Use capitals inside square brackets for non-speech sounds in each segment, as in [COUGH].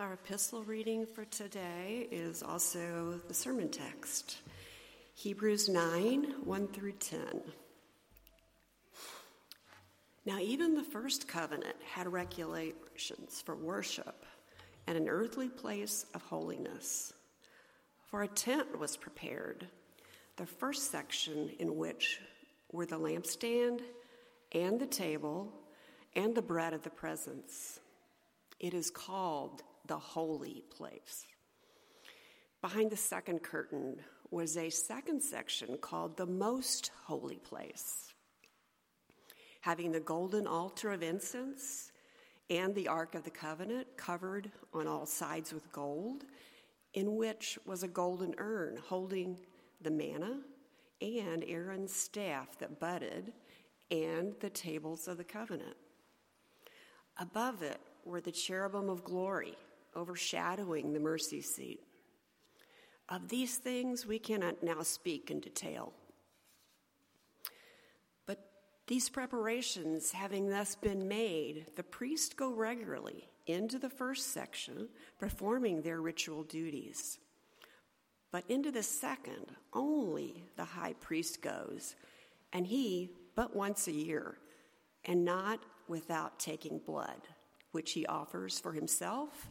Our epistle reading for today is also the sermon text Hebrews 9 1 through 10. Now, even the first covenant had regulations for worship and an earthly place of holiness. For a tent was prepared, the first section in which were the lampstand and the table and the bread of the presence. It is called the holy place. Behind the second curtain was a second section called the most holy place having the golden altar of incense and the Ark of the Covenant covered on all sides with gold, in which was a golden urn holding the manna and Aaron's staff that budded and the tables of the covenant. Above it were the cherubim of glory overshadowing the mercy seat. Of these things we cannot now speak in detail But these preparations having thus been made, the priests go regularly into the first section, performing their ritual duties. But into the second, only the high priest goes, and he but once a year, and not without taking blood, which he offers for himself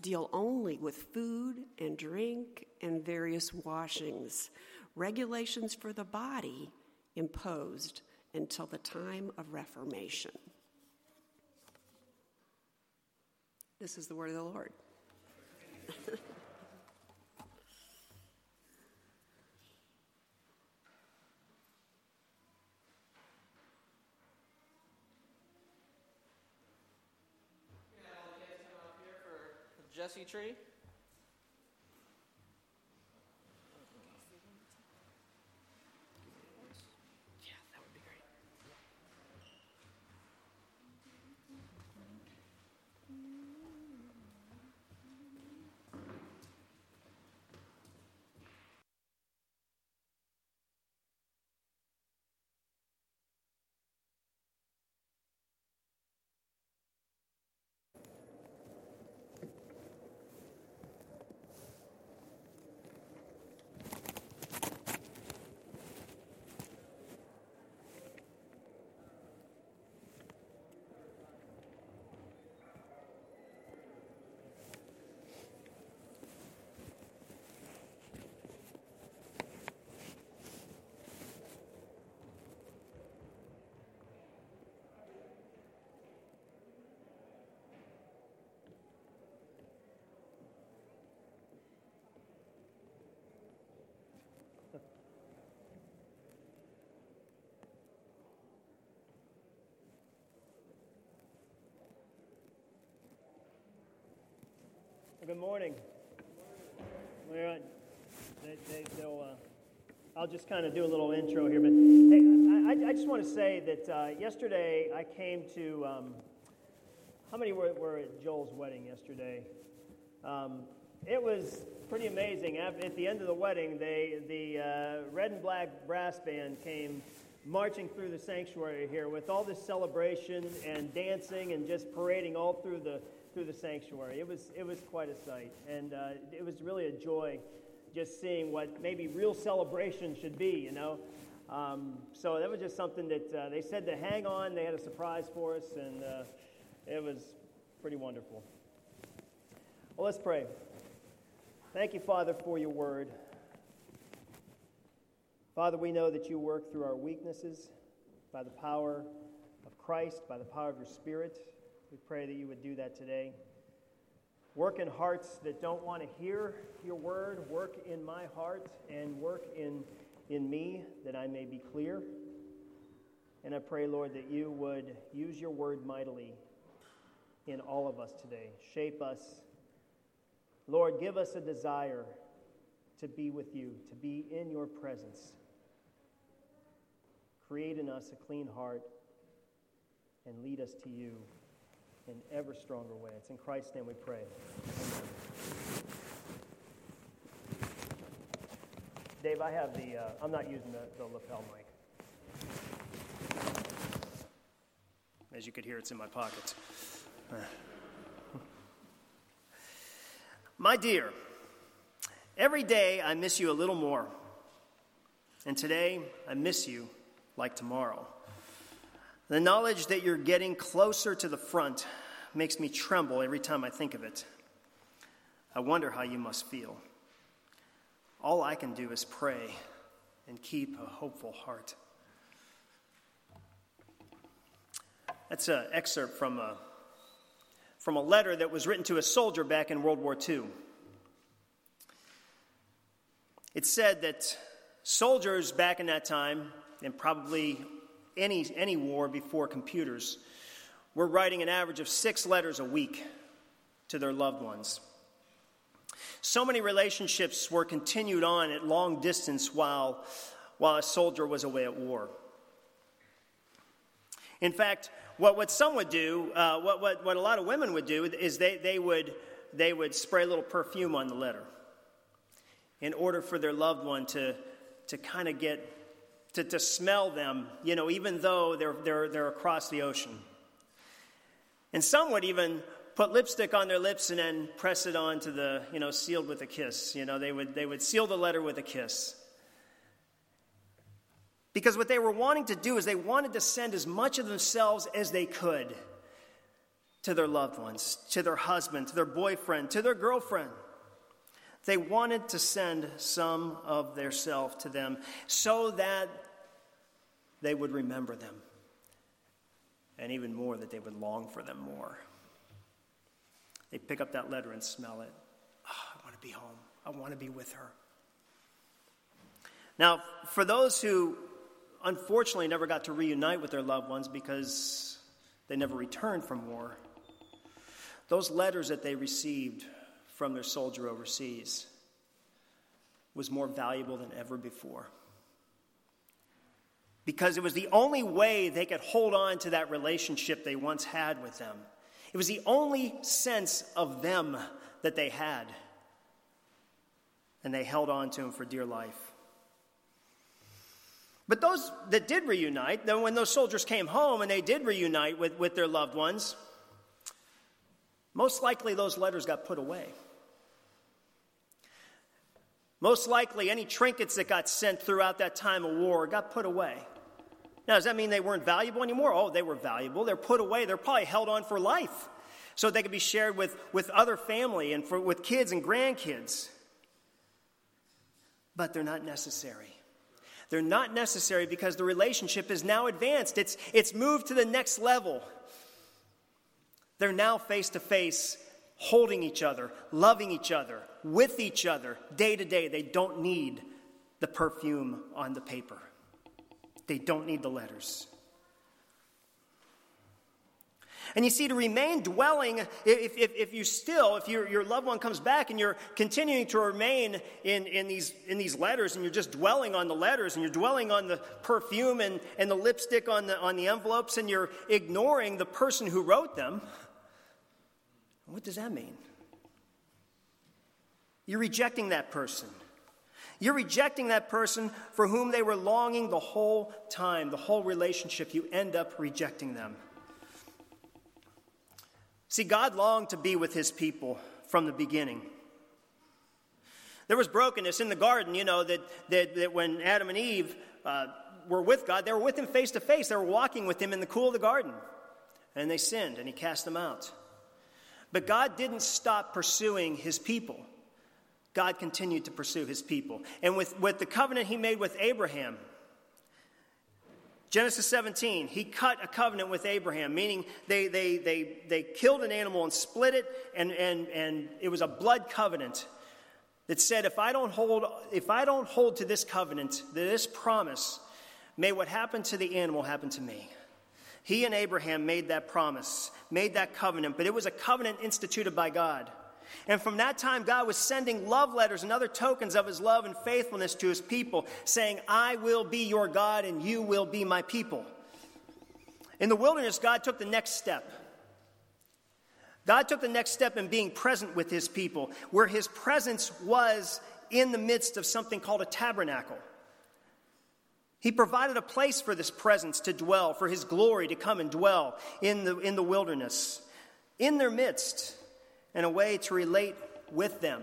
deal only with food and drink and various washings regulations for the body imposed until the time of Reformation. This is the word of the Lord. [LAUGHS] Jesse Tree. Good morning. Well, they, they, they'll, uh, I'll just kind of do a little intro here, but hey, I, I just want to say that uh, yesterday I came to. Um, how many were, were, at Joel's wedding yesterday? Um, it was pretty amazing. At the end of the wedding, they, the uh, red and black brass band came marching through the sanctuary here with all this celebration and dancing and just parading all through the through the sanctuary. It was, it was quite a sight. And uh, it was really a joy just seeing what maybe real celebration should be, you know. Um, so that was just something that uh, they said to hang on. They had a surprise for us, and uh, it was pretty wonderful. Well, let's pray. Thank you, Father, for your word. Father, we know that you work through our weaknesses by the power of Christ, by the power of your Spirit. We pray that you would do that today. Work in hearts that don't want to hear your word. Work in my heart and work in, in me that I may be clear. And I pray, Lord, that you would use your word mightily in all of us today. Shape us Lord, give us a desire to be with you, to be in your presence. Create in us a clean heart and lead us to you in ever stronger way. It's in Christ's name we pray. Dave, I have the, uh, I'm not using the, the lapel mic. As you could hear, it's in my pocket. [LAUGHS] My dear, every day I miss you a little more. And today I miss you like tomorrow. The knowledge that you're getting closer to the front makes me tremble every time I think of it. I wonder how you must feel. All I can do is pray and keep a hopeful heart. That's an excerpt from a, from a letter that was written to a soldier back in World War II. It said that soldiers back in that time, and probably any, any war before computers, were writing an average of six letters a week to their loved ones. So many relationships were continued on at long distance while, while a soldier was away at war. In fact, what, what some would do, uh, what, what, what a lot of women would do, is they, they, would, they would spray a little perfume on the letter in order for their loved one to, to kind of get, to, to smell them, you know, even though they're, they're, they're across the ocean. And some would even put lipstick on their lips and then press it on to the, you know, sealed with a kiss. You know, they would, they would seal the letter with a kiss. Because what they were wanting to do is they wanted to send as much of themselves as they could to their loved ones, to their husband, to their boyfriend, to their girlfriend. They wanted to send some of their self to them so that they would remember them. And even more, that they would long for them more. They pick up that letter and smell it. Oh, I want to be home. I want to be with her. Now, for those who unfortunately never got to reunite with their loved ones because they never returned from war. Those letters that they received from their soldier overseas was more valuable than ever before. Because it was the only way they could hold on to that relationship they once had with them. It was the only sense of them that they had. And they held on to him for dear life. But those that did reunite, then when those soldiers came home and they did reunite with, with their loved ones, most likely those letters got put away. Most likely, any trinkets that got sent throughout that time of war got put away. Now, does that mean they weren't valuable anymore? Oh, they were valuable. They're put away. They're probably held on for life so they could be shared with, with other family and for, with kids and grandkids. But they're not necessary. They're not necessary because the relationship is now advanced, it's, it's moved to the next level. They're now face to face, holding each other, loving each other, with each other, day to day. They don't need the perfume on the paper, they don't need the letters. And you see, to remain dwelling, if, if, if you still, if your, your loved one comes back and you're continuing to remain in, in, these, in these letters and you're just dwelling on the letters and you're dwelling on the perfume and, and the lipstick on the, on the envelopes and you're ignoring the person who wrote them, what does that mean? You're rejecting that person. You're rejecting that person for whom they were longing the whole time, the whole relationship. You end up rejecting them. See, God longed to be with his people from the beginning. There was brokenness in the garden, you know, that, that, that when Adam and Eve uh, were with God, they were with him face to face. They were walking with him in the cool of the garden. And they sinned, and he cast them out. But God didn't stop pursuing his people. God continued to pursue his people. And with, with the covenant he made with Abraham, Genesis 17, he cut a covenant with Abraham, meaning they, they, they, they killed an animal and split it, and, and, and it was a blood covenant that said, if I, don't hold, if I don't hold to this covenant, this promise, may what happened to the animal happen to me. He and Abraham made that promise, made that covenant, but it was a covenant instituted by God. And from that time, God was sending love letters and other tokens of his love and faithfulness to his people, saying, I will be your God and you will be my people. In the wilderness, God took the next step. God took the next step in being present with his people, where his presence was in the midst of something called a tabernacle. He provided a place for this presence to dwell, for his glory to come and dwell in the, in the wilderness, in their midst and a way to relate with them,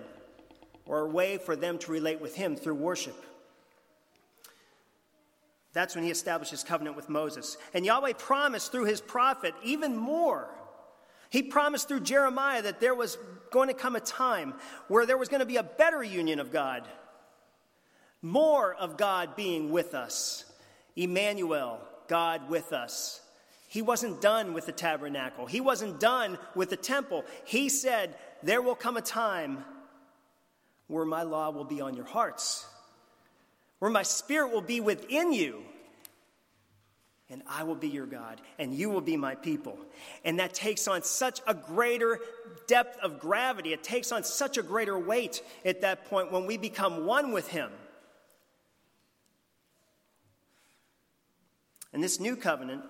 or a way for them to relate with Him through worship. That's when he established his covenant with Moses. And Yahweh promised through his prophet even more. He promised through Jeremiah that there was going to come a time where there was going to be a better union of God, more of God being with us. Emmanuel, God with us. He wasn't done with the tabernacle, he wasn't done with the temple. He said, There will come a time where my law will be on your hearts, where my spirit will be within you. And I will be your God, and you will be my people. And that takes on such a greater depth of gravity. It takes on such a greater weight at that point when we become one with Him. And this new covenant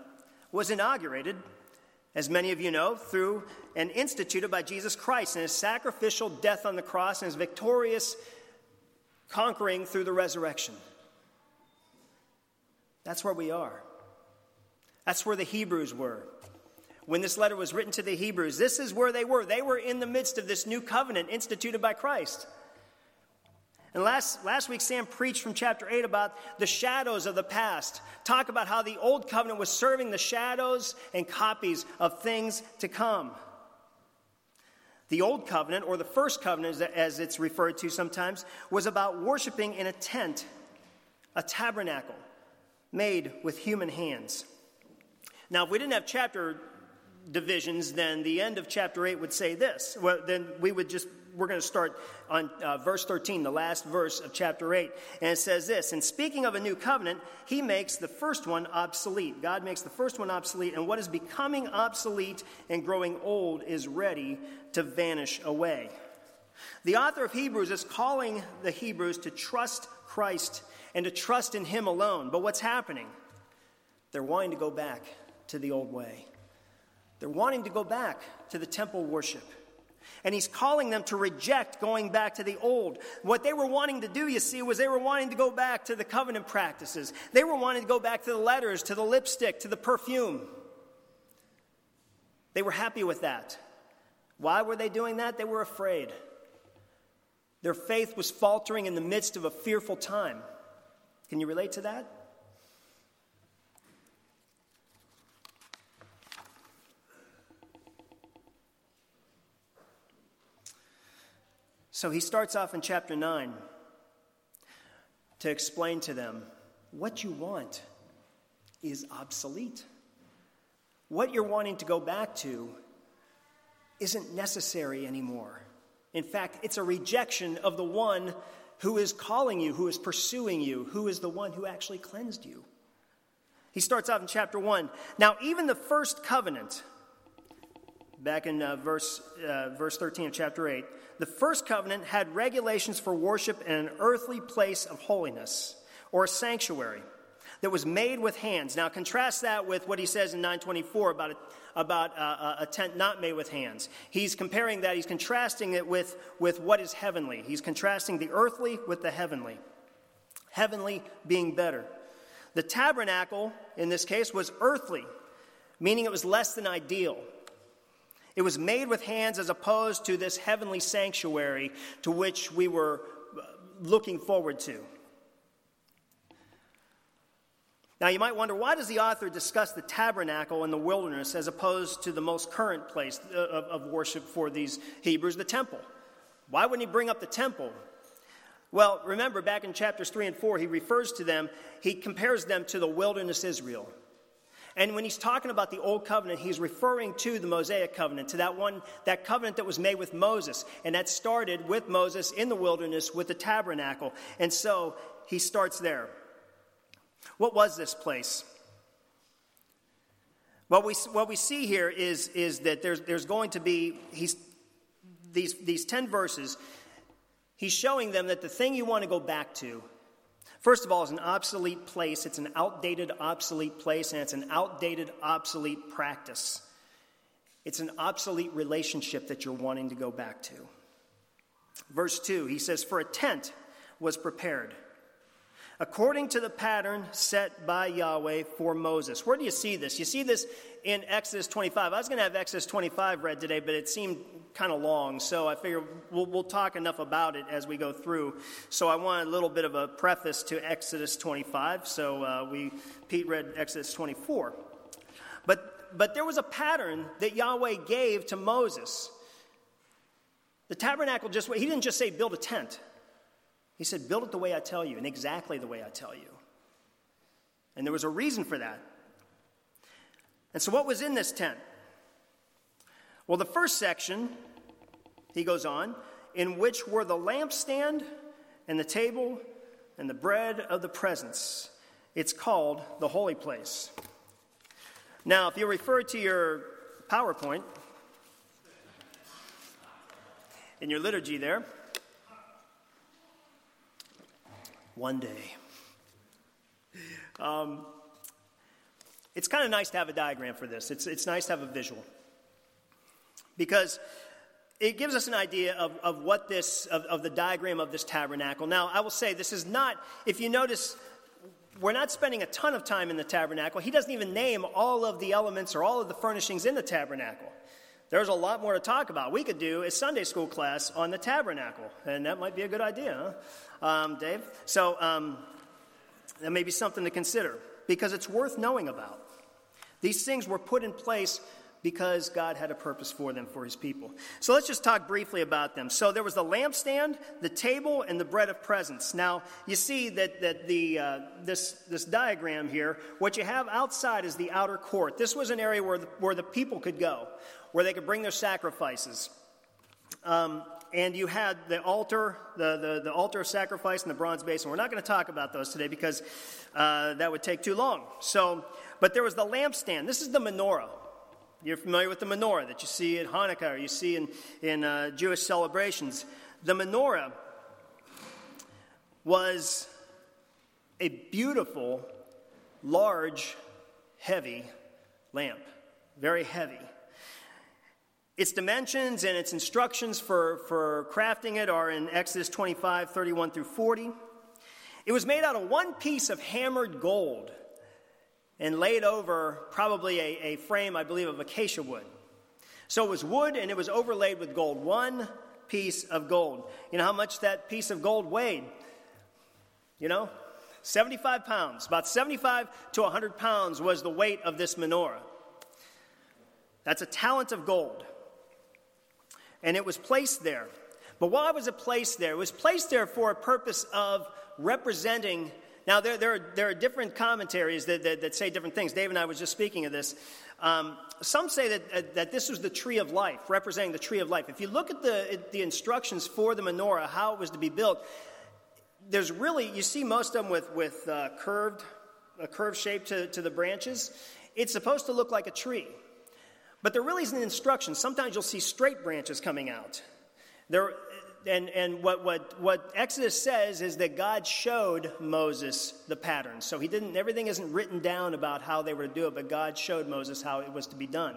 was inaugurated, as many of you know, through and instituted by Jesus Christ and his sacrificial death on the cross and his victorious conquering through the resurrection. That's where we are. That's where the Hebrews were. When this letter was written to the Hebrews, this is where they were. They were in the midst of this new covenant instituted by Christ. And last, last week, Sam preached from chapter 8 about the shadows of the past. Talk about how the old covenant was serving the shadows and copies of things to come. The old covenant, or the first covenant as it's referred to sometimes, was about worshiping in a tent, a tabernacle made with human hands. Now, if we didn't have chapter divisions, then the end of chapter 8 would say this. Well, then we would just we're going to start on uh, verse 13, the last verse of chapter 8. And it says this And speaking of a new covenant, he makes the first one obsolete. God makes the first one obsolete, and what is becoming obsolete and growing old is ready to vanish away. The author of Hebrews is calling the Hebrews to trust Christ and to trust in him alone. But what's happening? They're wanting to go back to the old way. They're wanting to go back to the temple worship. And he's calling them to reject going back to the old. What they were wanting to do, you see, was they were wanting to go back to the covenant practices. They were wanting to go back to the letters, to the lipstick, to the perfume. They were happy with that. Why were they doing that? They were afraid. Their faith was faltering in the midst of a fearful time. Can you relate to that? So he starts off in chapter 9 to explain to them what you want is obsolete. What you're wanting to go back to isn't necessary anymore. In fact, it's a rejection of the one who is calling you, who is pursuing you, who is the one who actually cleansed you. He starts off in chapter 1. Now, even the first covenant, back in uh, verse, uh, verse 13 of chapter 8, the first covenant had regulations for worship in an earthly place of holiness or a sanctuary that was made with hands. Now, contrast that with what he says in 924 about a, about a, a, tent not made with hands. He's comparing that, he's contrasting it with, with what is heavenly. He's contrasting the earthly with the heavenly. Heavenly being better. The tabernacle, in this case, was earthly, meaning it was less than ideal. It was made with hands as opposed to this heavenly sanctuary to which we were uh, looking forward to. Now, you might wonder why does the author discuss the tabernacle in the wilderness as opposed to the most current place uh, of, of worship for these Hebrews, the temple? Why wouldn't he bring up the temple? Well, remember back in chapters 3 and 4, he refers to them, he compares them to the wilderness Israel. And when he's talking about the old covenant, he's referring to the Mosaic covenant, to that one, that covenant that was made with Moses. And that started with Moses in the wilderness with the tabernacle. And so he starts there. What was this place? What we, what we see here is, is that there's, there's going to be, he's, these, these 10 verses, he's showing them that the thing you want to go back to, first of all, it's an obsolete place. It's an outdated, obsolete place, and it's an outdated, obsolete practice. It's an obsolete relationship that you're wanting to go back to. Verse 2, he says, For a tent was prepared according to the pattern set by Yahweh for Moses. Where do you see this? You see this in Exodus 25. I was going to have Exodus 25 read today, but it seemed kind of long, so I figure we'll, we'll talk enough about it as we go through. So I want a little bit of a preface to Exodus 25. So uh, we Pete read Exodus 24, but but there was a pattern that Yahweh gave to Moses. The tabernacle just he didn't just say build a tent. He said, Build it the way I tell you, and exactly the way I tell you. And there was a reason for that. And so, what was in this tent? Well, the first section, he goes on, in which were the lampstand and the table and the bread of the presence. It's called the holy place. Now, if you refer to your PowerPoint in your liturgy there, one day. Um, it's kind of nice to have a diagram for this. It's, it's nice to have a visual. Because it gives us an idea of, of what this, of, of the diagram of this tabernacle. Now, I will say this is not, if you notice, we're not spending a ton of time in the tabernacle. He doesn't even name all of the elements or all of the furnishings in the tabernacle. There's a lot more to talk about. We could do a Sunday school class on the tabernacle, and that might be a good idea, huh? um, Dave? So um, that may be something to consider because it's worth knowing about. These things were put in place because God had a purpose for them for his people. So let's just talk briefly about them. So there was the lampstand, the table, and the bread of presence. Now, you see that, that the, uh, this, this diagram here, what you have outside is the outer court. This was an area where the, where the people could go where they could bring their sacrifices. Um, and you had the altar, the, the, the, altar of sacrifice and the bronze basin. We're not going to talk about those today because uh, that would take too long. So, but there was the lampstand. This is the menorah. You're familiar with the menorah that you see at Hanukkah or you see in, in uh, Jewish celebrations. The menorah was a beautiful, large, heavy lamp. Very heavy. Its dimensions and its instructions for, for crafting it are in Exodus 25, 31 through 40. It was made out of one piece of hammered gold and laid over probably a, a frame, I believe, of acacia wood. So it was wood and it was overlaid with gold. One piece of gold. You know how much that piece of gold weighed? You know? 75 pounds. About 75 to 100 pounds was the weight of this menorah. That's a talent of gold and it was placed there. But why was it placed there? It was placed there for a purpose of representing. Now, there, there, are, there are different commentaries that, that, that say different things. Dave and I was just speaking of this. Um, some say that, uh, that this was the tree of life, representing the tree of life. If you look at the, the instructions for the menorah, how it was to be built, there's really, you see most of them with, with uh, curved, a curved shape to, to the branches. It's supposed to look like a tree. But there really isn't instruction. Sometimes you'll see straight branches coming out. There, and and what, what, what Exodus says is that God showed Moses the pattern. So he didn't, everything isn't written down about how they were to do it, but God showed Moses how it was to be done.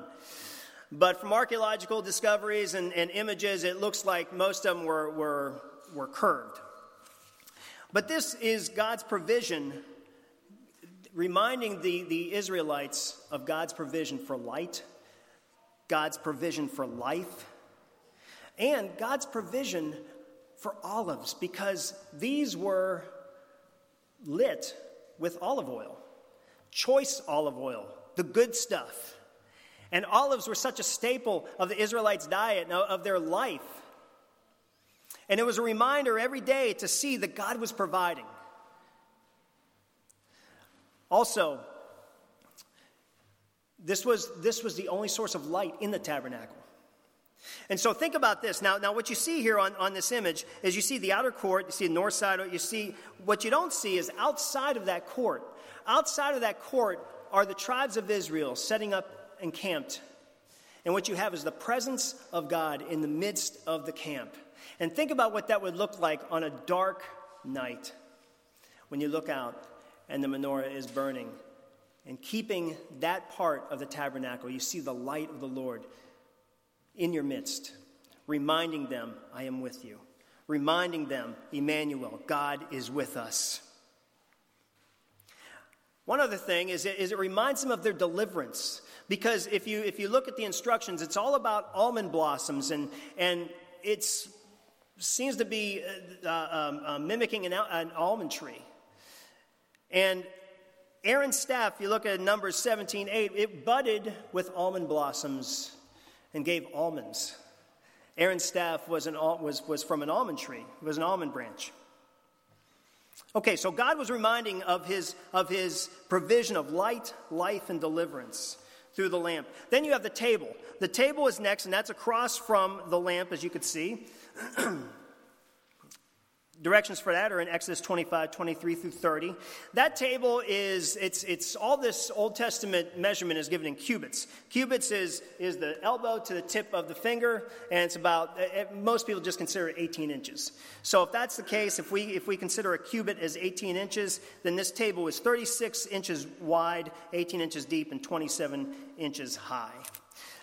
But from archaeological discoveries and, and images, it looks like most of them were, were, were curved. But this is God's provision, reminding the, the Israelites of God's provision for light God's provision for life, and God's provision for olives, because these were lit with olive oil, choice olive oil, the good stuff. And olives were such a staple of the Israelites' diet, of their life. And it was a reminder every day to see that God was providing. Also, this was, this was the only source of light in the tabernacle. And so think about this. Now, now what you see here on, on this image is you see the outer court, you see the north side, you see what you don't see is outside of that court. Outside of that court are the tribes of Israel setting up encamped. And what you have is the presence of God in the midst of the camp. And think about what that would look like on a dark night when you look out and the menorah is burning. And keeping that part of the tabernacle, you see the light of the Lord in your midst, reminding them, I am with you. Reminding them, Emmanuel, God is with us. One other thing is it, is it reminds them of their deliverance. Because if you, if you look at the instructions, it's all about almond blossoms, and, and it seems to be uh, um, uh, mimicking an, an almond tree. And Aaron's staff, if you look at Numbers 17 8, it budded with almond blossoms and gave almonds. Aaron's staff was, an, was, was from an almond tree, it was an almond branch. Okay, so God was reminding of his, of his provision of light, life, and deliverance through the lamp. Then you have the table. The table is next, and that's across from the lamp, as you could see. [CLEARS THROAT] Directions for that are in Exodus 25, 23 through 30. That table is, it's, it's all this Old Testament measurement is given in cubits. Cubits is, is the elbow to the tip of the finger, and it's about, eh, eh, most people just consider it 18 inches. So if that's the case, if we, if we consider a cubit as 18 inches, then this table is 36 inches wide, 18 inches deep, and 27 inches high.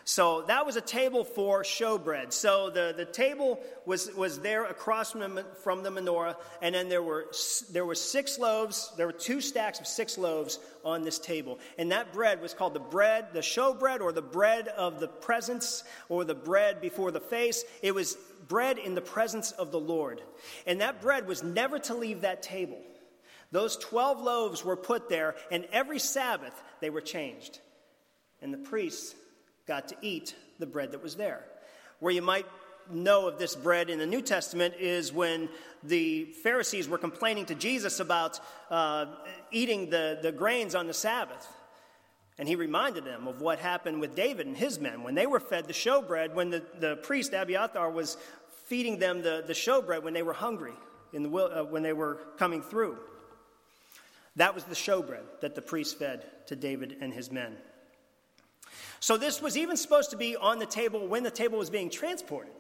So that was a table for showbread. So the, the table was, was there across from the, from the menorah, and then there were, there were six loaves, there were two stacks of six loaves on this table. And that bread was called the bread, the showbread, or the bread of the presence, or the bread before the face. It was bread in the presence of the Lord. And that bread was never to leave that table. Those 12 loaves were put there, and every Sabbath they were changed. And the priests got to eat the bread that was there. Where you might know of this bread in the New Testament is when the Pharisees were complaining to Jesus about uh, eating the, the grains on the Sabbath. And he reminded them of what happened with David and his men when they were fed the showbread, when the, the priest Abiathar was feeding them the, the showbread when they were hungry, in the, uh, when they were coming through. That was the showbread that the priest fed to David and his men. So this was even supposed to be on the table when the table was being transported.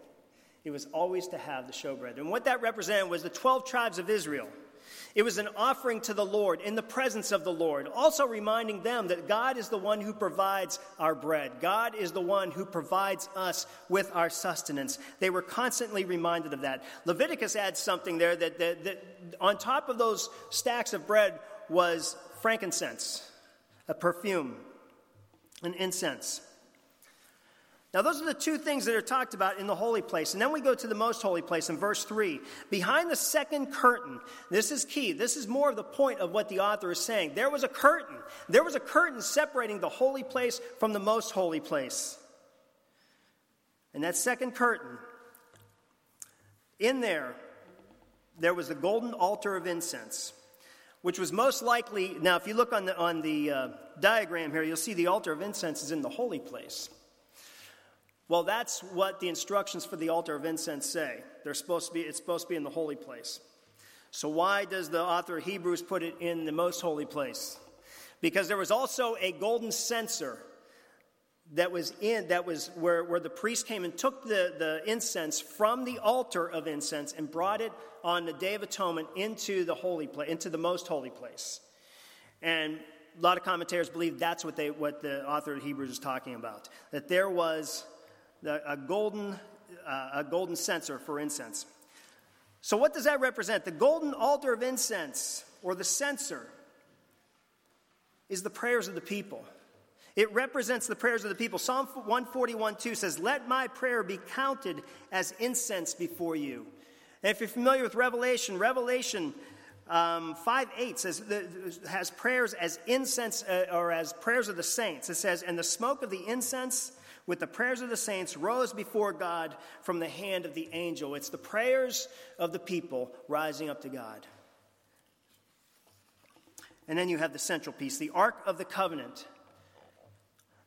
It was always to have the showbread. And what that represented was the 12 tribes of Israel. It was an offering to the Lord in the presence of the Lord, also reminding them that God is the one who provides our bread. God is the one who provides us with our sustenance. They were constantly reminded of that. Leviticus adds something there that, that, that on top of those stacks of bread was frankincense, a perfume and incense. Now, those are the two things that are talked about in the holy place. And then we go to the most holy place in verse 3. Behind the second curtain, this is key. This is more of the point of what the author is saying. There was a curtain. There was a curtain separating the holy place from the most holy place. And that second curtain, in there, there was the golden altar of incense which was most likely, now if you look on the, on the uh, diagram here, you'll see the altar of incense is in the holy place. Well, that's what the instructions for the altar of incense say. They're supposed to be, it's supposed to be in the holy place. So, why does the author of Hebrews put it in the most holy place? Because there was also a golden censer that was in that was where, where the priest came and took the, the incense from the altar of incense and brought it on the day of atonement into the holy place into the most holy place. And a lot of commentators believe that's what they what the author of hebrews is talking about that there was a golden uh, a golden censer for incense. So what does that represent? The golden altar of incense or the censer is the prayers of the people it represents the prayers of the people. Psalm 141 2 says, Let my prayer be counted as incense before you. And if you're familiar with Revelation, Revelation um, 5 8 says, has prayers as incense uh, or as prayers of the saints. It says, And the smoke of the incense with the prayers of the saints rose before God from the hand of the angel. It's the prayers of the people rising up to God. And then you have the central piece, the Ark of the Covenant.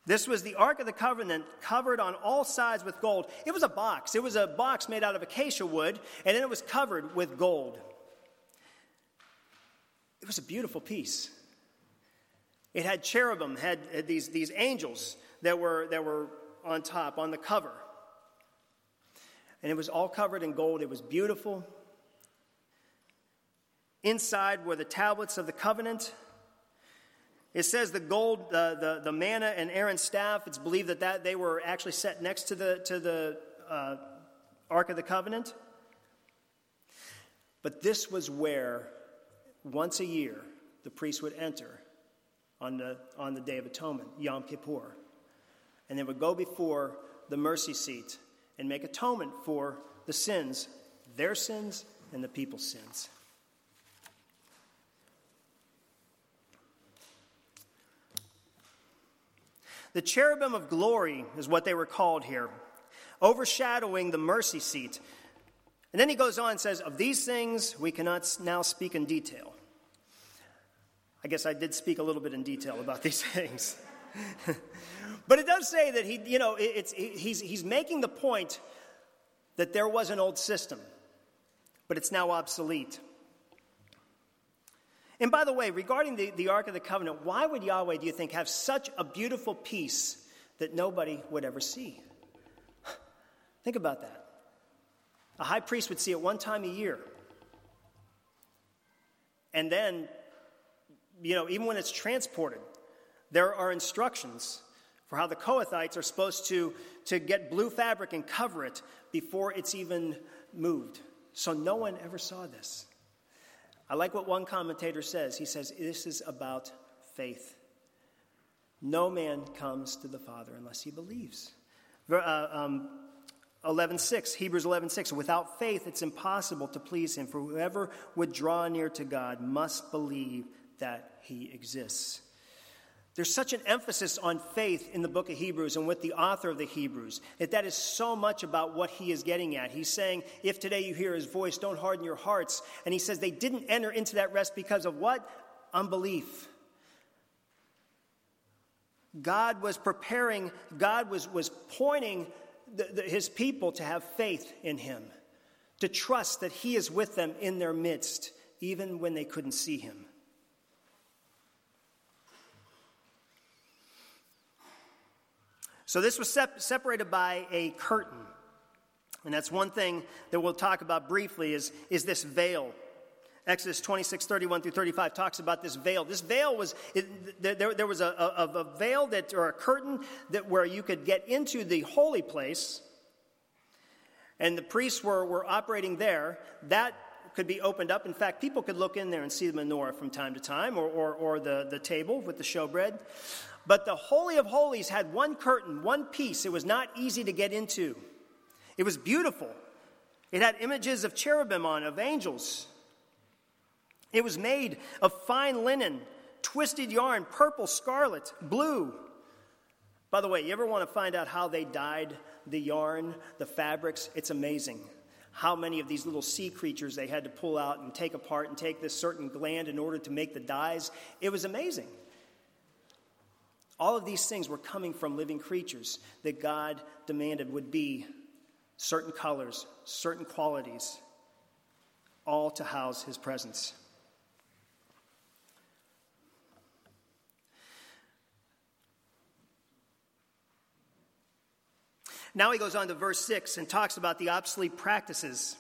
This was the Ark of the Covenant covered on all sides with gold. It was a box. It was a box made out of acacia wood, and then it was covered with gold. It was a beautiful piece. It had cherubim, had, had these, these angels that were, that were on top, on the cover. And it was all covered in gold. It was beautiful. Inside were the tablets of the covenant. It says the gold, the, the, the manna and Aaron's staff, it's believed that, that they were actually set next to the, to the uh, Ark of the Covenant. But this was where, once a year, the priest would enter on the, on the Day of Atonement, Yom Kippur. And they would go before the mercy seat and make atonement for the sins, their sins and the people's sins. The cherubim of glory is what they were called here, overshadowing the mercy seat. And then he goes on and says, Of these things we cannot now speak in detail. I guess I did speak a little bit in detail about [LAUGHS] these things. [LAUGHS] but it does say that he, you know, it's, he's, he's making the point that there was an old system, but it's now obsolete. And by the way, regarding the, the Ark of the Covenant, why would Yahweh, do you think, have such a beautiful piece that nobody would ever see? [SIGHS] Think about that. A high priest would see it one time a year. And then, you know, even when it's transported, there are instructions for how the Kohathites are supposed to, to get blue fabric and cover it before it's even moved. So no one ever saw this. I like what one commentator says. He says, This is about faith. No man comes to the Father unless he believes. Uh, um, 11:6 Hebrews 11:6 Without faith it's impossible to please him for whoever would draw near to God must believe that he exists. There's such an emphasis on faith in the book of Hebrews and with the author of the Hebrews that that is so much about what he is getting at. He's saying, if today you hear his voice, don't harden your hearts. And he says they didn't enter into that rest because of what? Unbelief. God was preparing, God was, was pointing the, the, his people to have faith in him, to trust that he is with them in their midst, even when they couldn't see him. So this was sep- separated by a curtain. And that's one thing that we'll talk about briefly is, is this veil. Exodus 26, 31 through 35 talks about this veil. This veil was, it, there, there was a, a, a veil that, or a curtain that where you could get into the holy place, and the priests were, were operating there. That could be opened up. In fact, people could look in there and see the menorah from time to time, or, or, or the, the table with the showbread. But the Holy of Holies had one curtain, one piece. It was not easy to get into. It was beautiful. It had images of cherubim on, of angels. It was made of fine linen, twisted yarn, purple, scarlet, blue. By the way, you ever want to find out how they dyed the yarn, the fabrics? It's amazing how many of these little sea creatures they had to pull out and take apart and take this certain gland in order to make the dyes. It was amazing. All of these things were coming from living creatures that God demanded would be certain colors, certain qualities, all to house his presence. Now he goes on to verse 6 and talks about the obsolete practices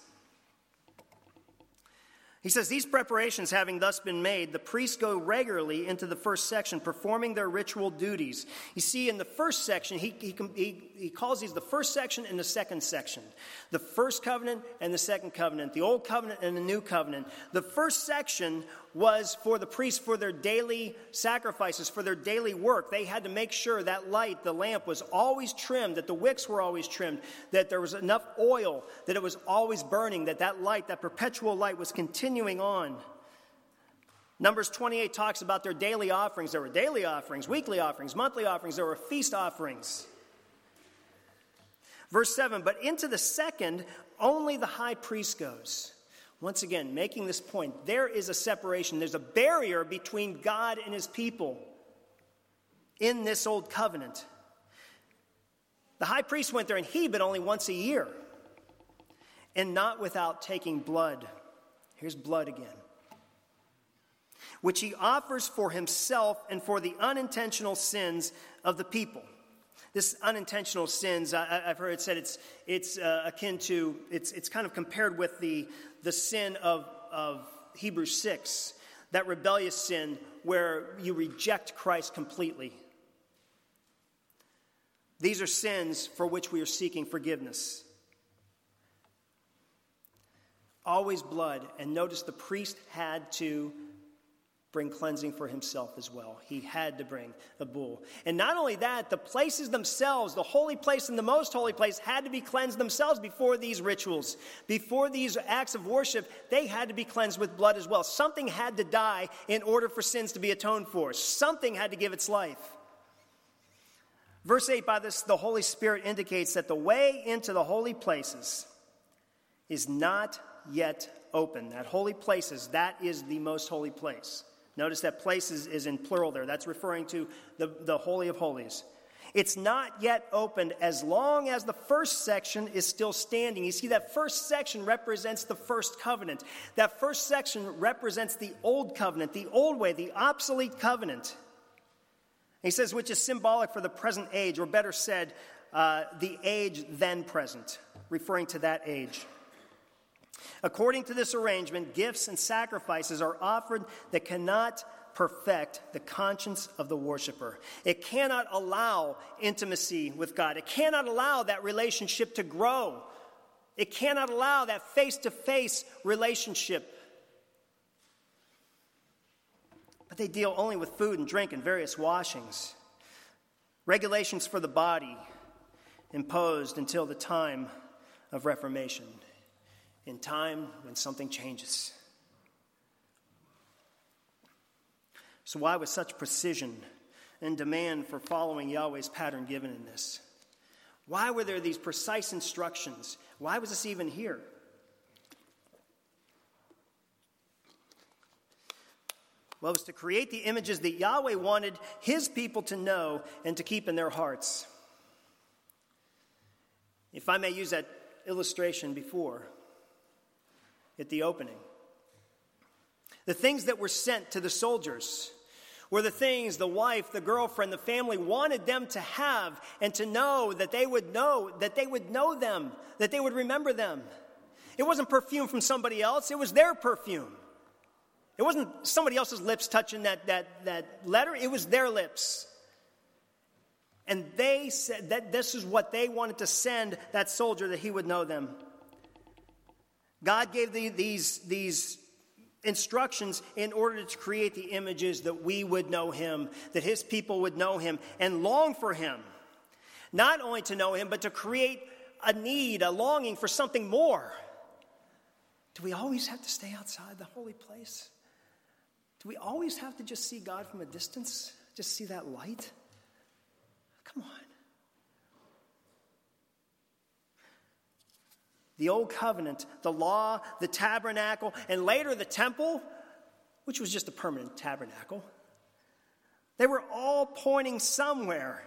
he says, These preparations having thus been made, the priests go regularly into the first section, performing their ritual duties. You see, in the first section, he, he, he, calls these the first section and the second section the first covenant and the second covenant, the old covenant and the new covenant. The first section was for the priests for their daily sacrifices, for their daily work. They had to make sure that light, the lamp, was always trimmed, that the wicks were always trimmed, that there was enough oil, that it was always burning, that that light, that perpetual light, was continuing on. Numbers 28 talks about their daily offerings. There were daily offerings, weekly offerings, monthly offerings, there were feast offerings. Verse 7 But into the second, only the high priest goes. Once again, making this point, there is a separation, there's a barrier between God and his people in this old covenant. The high priest went there and he, but only once a year, and not without taking blood. Here's blood again. Which he offers for himself and for the unintentional sins of the people. This unintentional sins, I, have heard it said it's, it's uh, akin to, it's, it's kind of compared with the, the sin of, of Hebrews 6, that rebellious sin where you reject Christ completely. These are sins for which we are seeking forgiveness. Always blood. And notice the priest had to bring cleansing for himself as well. He had to bring a bull. And not only that, the places themselves, the holy place and the most holy place, had to be cleansed themselves before these rituals. Before these acts of worship, they had to be cleansed with blood as well. Something had to die in order for sins to be atoned for, something had to give its life. Verse 8 by this, the Holy Spirit indicates that the way into the holy places is not yet open. That holy places, that is the most holy place. Notice that place is, is in plural there. That's referring to the, the Holy of Holies. It's not yet opened as long as the first section is still standing. You see, that first section represents the first covenant. That first section represents the old covenant, the old way, the obsolete covenant. He says, which is symbolic for the present age, or better said, uh, the age then present, referring to that age. According to this arrangement, gifts and sacrifices are offered that cannot perfect the conscience of the worshiper. It cannot allow intimacy with God. It cannot allow that relationship to grow. It cannot allow that face to face relationship. But they deal only with food and drink and various washings. Regulations for the body imposed until the time of Reformation in time when something changes. So, why was such precision and demand for following Yahweh's pattern given in this? Why were there these precise instructions? Why was this even here? Well, it was to create the images that Yahweh wanted his people to know and to keep in their hearts. If I may use that illustration before, at the opening. The things that were sent to the soldiers were the things the wife, the girlfriend, the family wanted them to have and to know that they would know, that they would know them, that they would remember them. It wasn't perfume from somebody else, it was their perfume. It wasn't somebody else's lips touching that, that, that letter, it was their lips. And they said that this is what they wanted to send that soldier that he would know them. God gave the, these, these instructions in order to create the images that we would know Him, that His people would know Him and long for Him. Not only to know Him, but to create a need, a longing for something more. Do we always have to stay outside the holy place? Do we always have to just see God from a distance? Just see that light? Come on. The old covenant, the law, the tabernacle, and later the temple, which was just a permanent tabernacle, they were all pointing somewhere.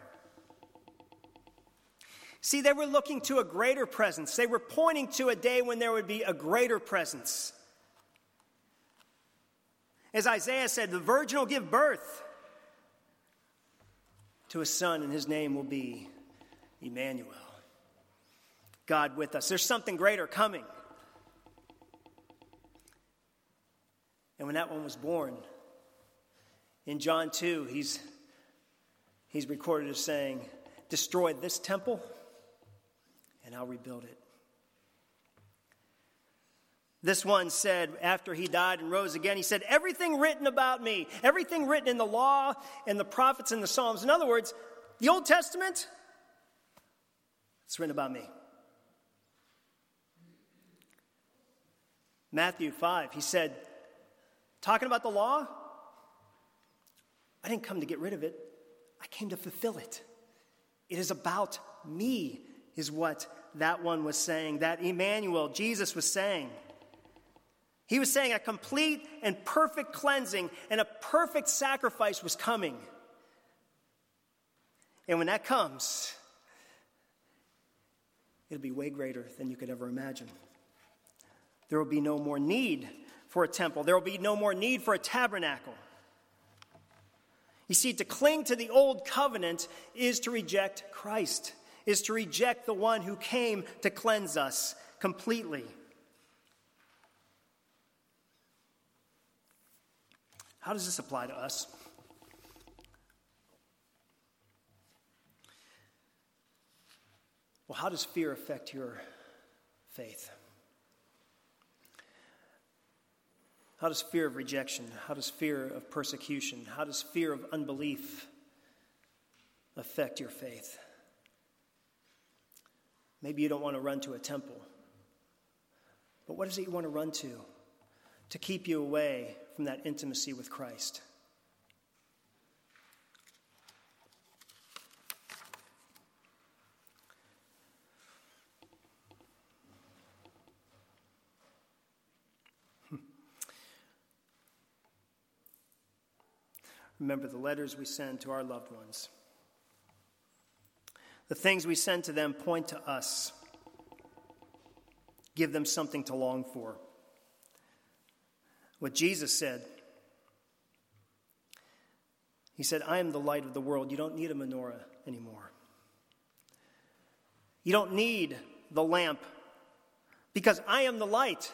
See, they were looking to a greater presence. They were pointing to a day when there would be a greater presence. As Isaiah said, the virgin will give birth to a son, and his name will be Emmanuel. God with us. There's something greater coming. And when that one was born, in John 2, he's, he's recorded as saying, Destroy this temple, and I'll rebuild it. This one said, after he died and rose again, he said, Everything written about me, everything written in the law and the prophets and the Psalms. In other words, the Old Testament, it's written about me. Matthew 5, he said, Talking about the law, I didn't come to get rid of it, I came to fulfill it. It is about me, is what that one was saying, that Emmanuel, Jesus, was saying. He was saying a complete and perfect cleansing and a perfect sacrifice was coming. And when that comes, it'll be way greater than you could ever imagine. There will be no more need for a temple. There will be no more need for a tabernacle. You see, to cling to the old covenant is to reject Christ, is to reject the one who came to cleanse us completely. How does this apply to us? Well, how does fear affect your faith? How does fear of rejection, how does fear of persecution, how does fear of unbelief affect your faith? Maybe you don't want to run to a temple, but what is it you want to run to to keep you away from that intimacy with Christ? Remember the letters we send to our loved ones. The things we send to them point to us, give them something to long for. What Jesus said, He said, I am the light of the world. You don't need a menorah anymore. You don't need the lamp because I am the light.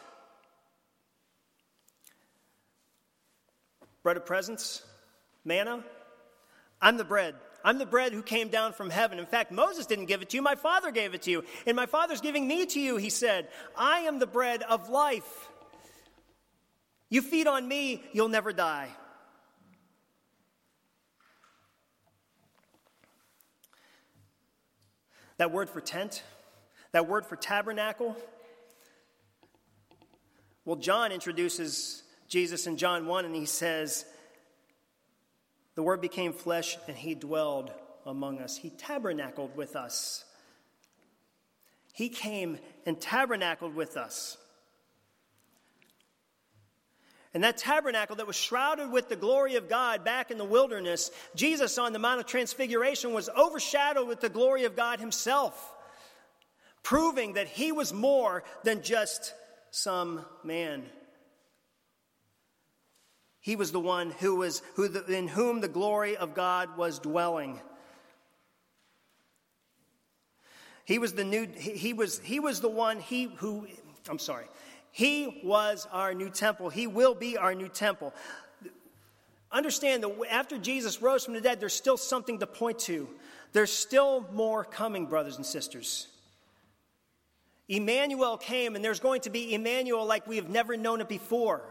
Bread of presence, manna. I'm the bread. I'm the bread who came down from heaven. In fact, Moses didn't give it to you, my Father gave it to you. And my Father's giving me to you, he said. I am the bread of life. You feed on me, you'll never die. That word for tent, that word for tabernacle. Well, John introduces Jesus in John 1 and he says, the Word became flesh and he dwelled among us. He tabernacled with us. He came and tabernacled with us. And that tabernacle that was shrouded with the glory of God back in the wilderness, Jesus on the Mount of Transfiguration was overshadowed with the glory of God Himself, proving that He was more than just some man. He was the one who was, who the, in whom the glory of God was dwelling. He was the new, he was, he was the one, he who, I'm sorry, he was our new temple. He will be our new temple. Understand that after Jesus rose from the dead, there's still something to point to. There's still more coming, brothers and sisters. Emmanuel came, and there's going to be Emmanuel like we have never known it before.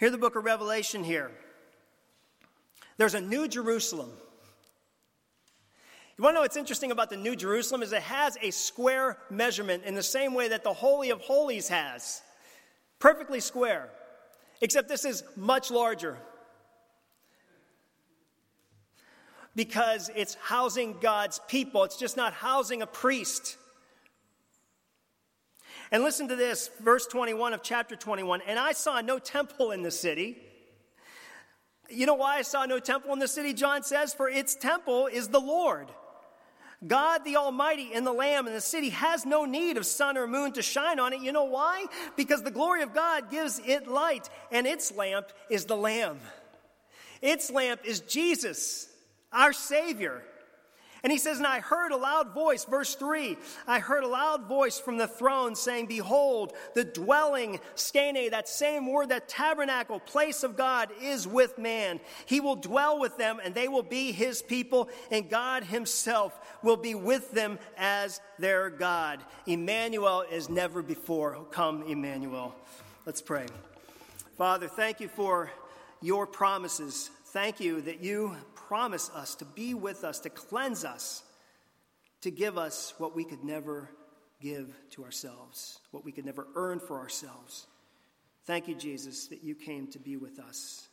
Hear the book of Revelation here. There's a new Jerusalem. You want to know what's interesting about the New Jerusalem is it has a square measurement in the same way that the Holy of Holies has. Perfectly square. Except this is much larger. Because it's housing God's people. It's just not housing a priest. And listen to this, verse 21 of chapter 21. And I saw no temple in the city. You know why I saw no temple in the city? John says, For its temple is the Lord. God the Almighty and the Lamb and the city has no need of sun or moon to shine on it. You know why? Because the glory of God gives it light, and its lamp is the Lamb. Its lamp is Jesus, our Savior. And he says, And I heard a loud voice, verse 3 I heard a loud voice from the throne saying, Behold, the dwelling, skene, that same word, that tabernacle, place of God is with man. He will dwell with them, and they will be his people, and God himself will be with them as their God. Emmanuel is never before come, Emmanuel. Let's pray. Father, thank you for your promises. Thank you that you promise us to be with us, to cleanse us, to give us what we could never give to ourselves, what we could never earn for ourselves. Thank you, Jesus, that you came to be with us.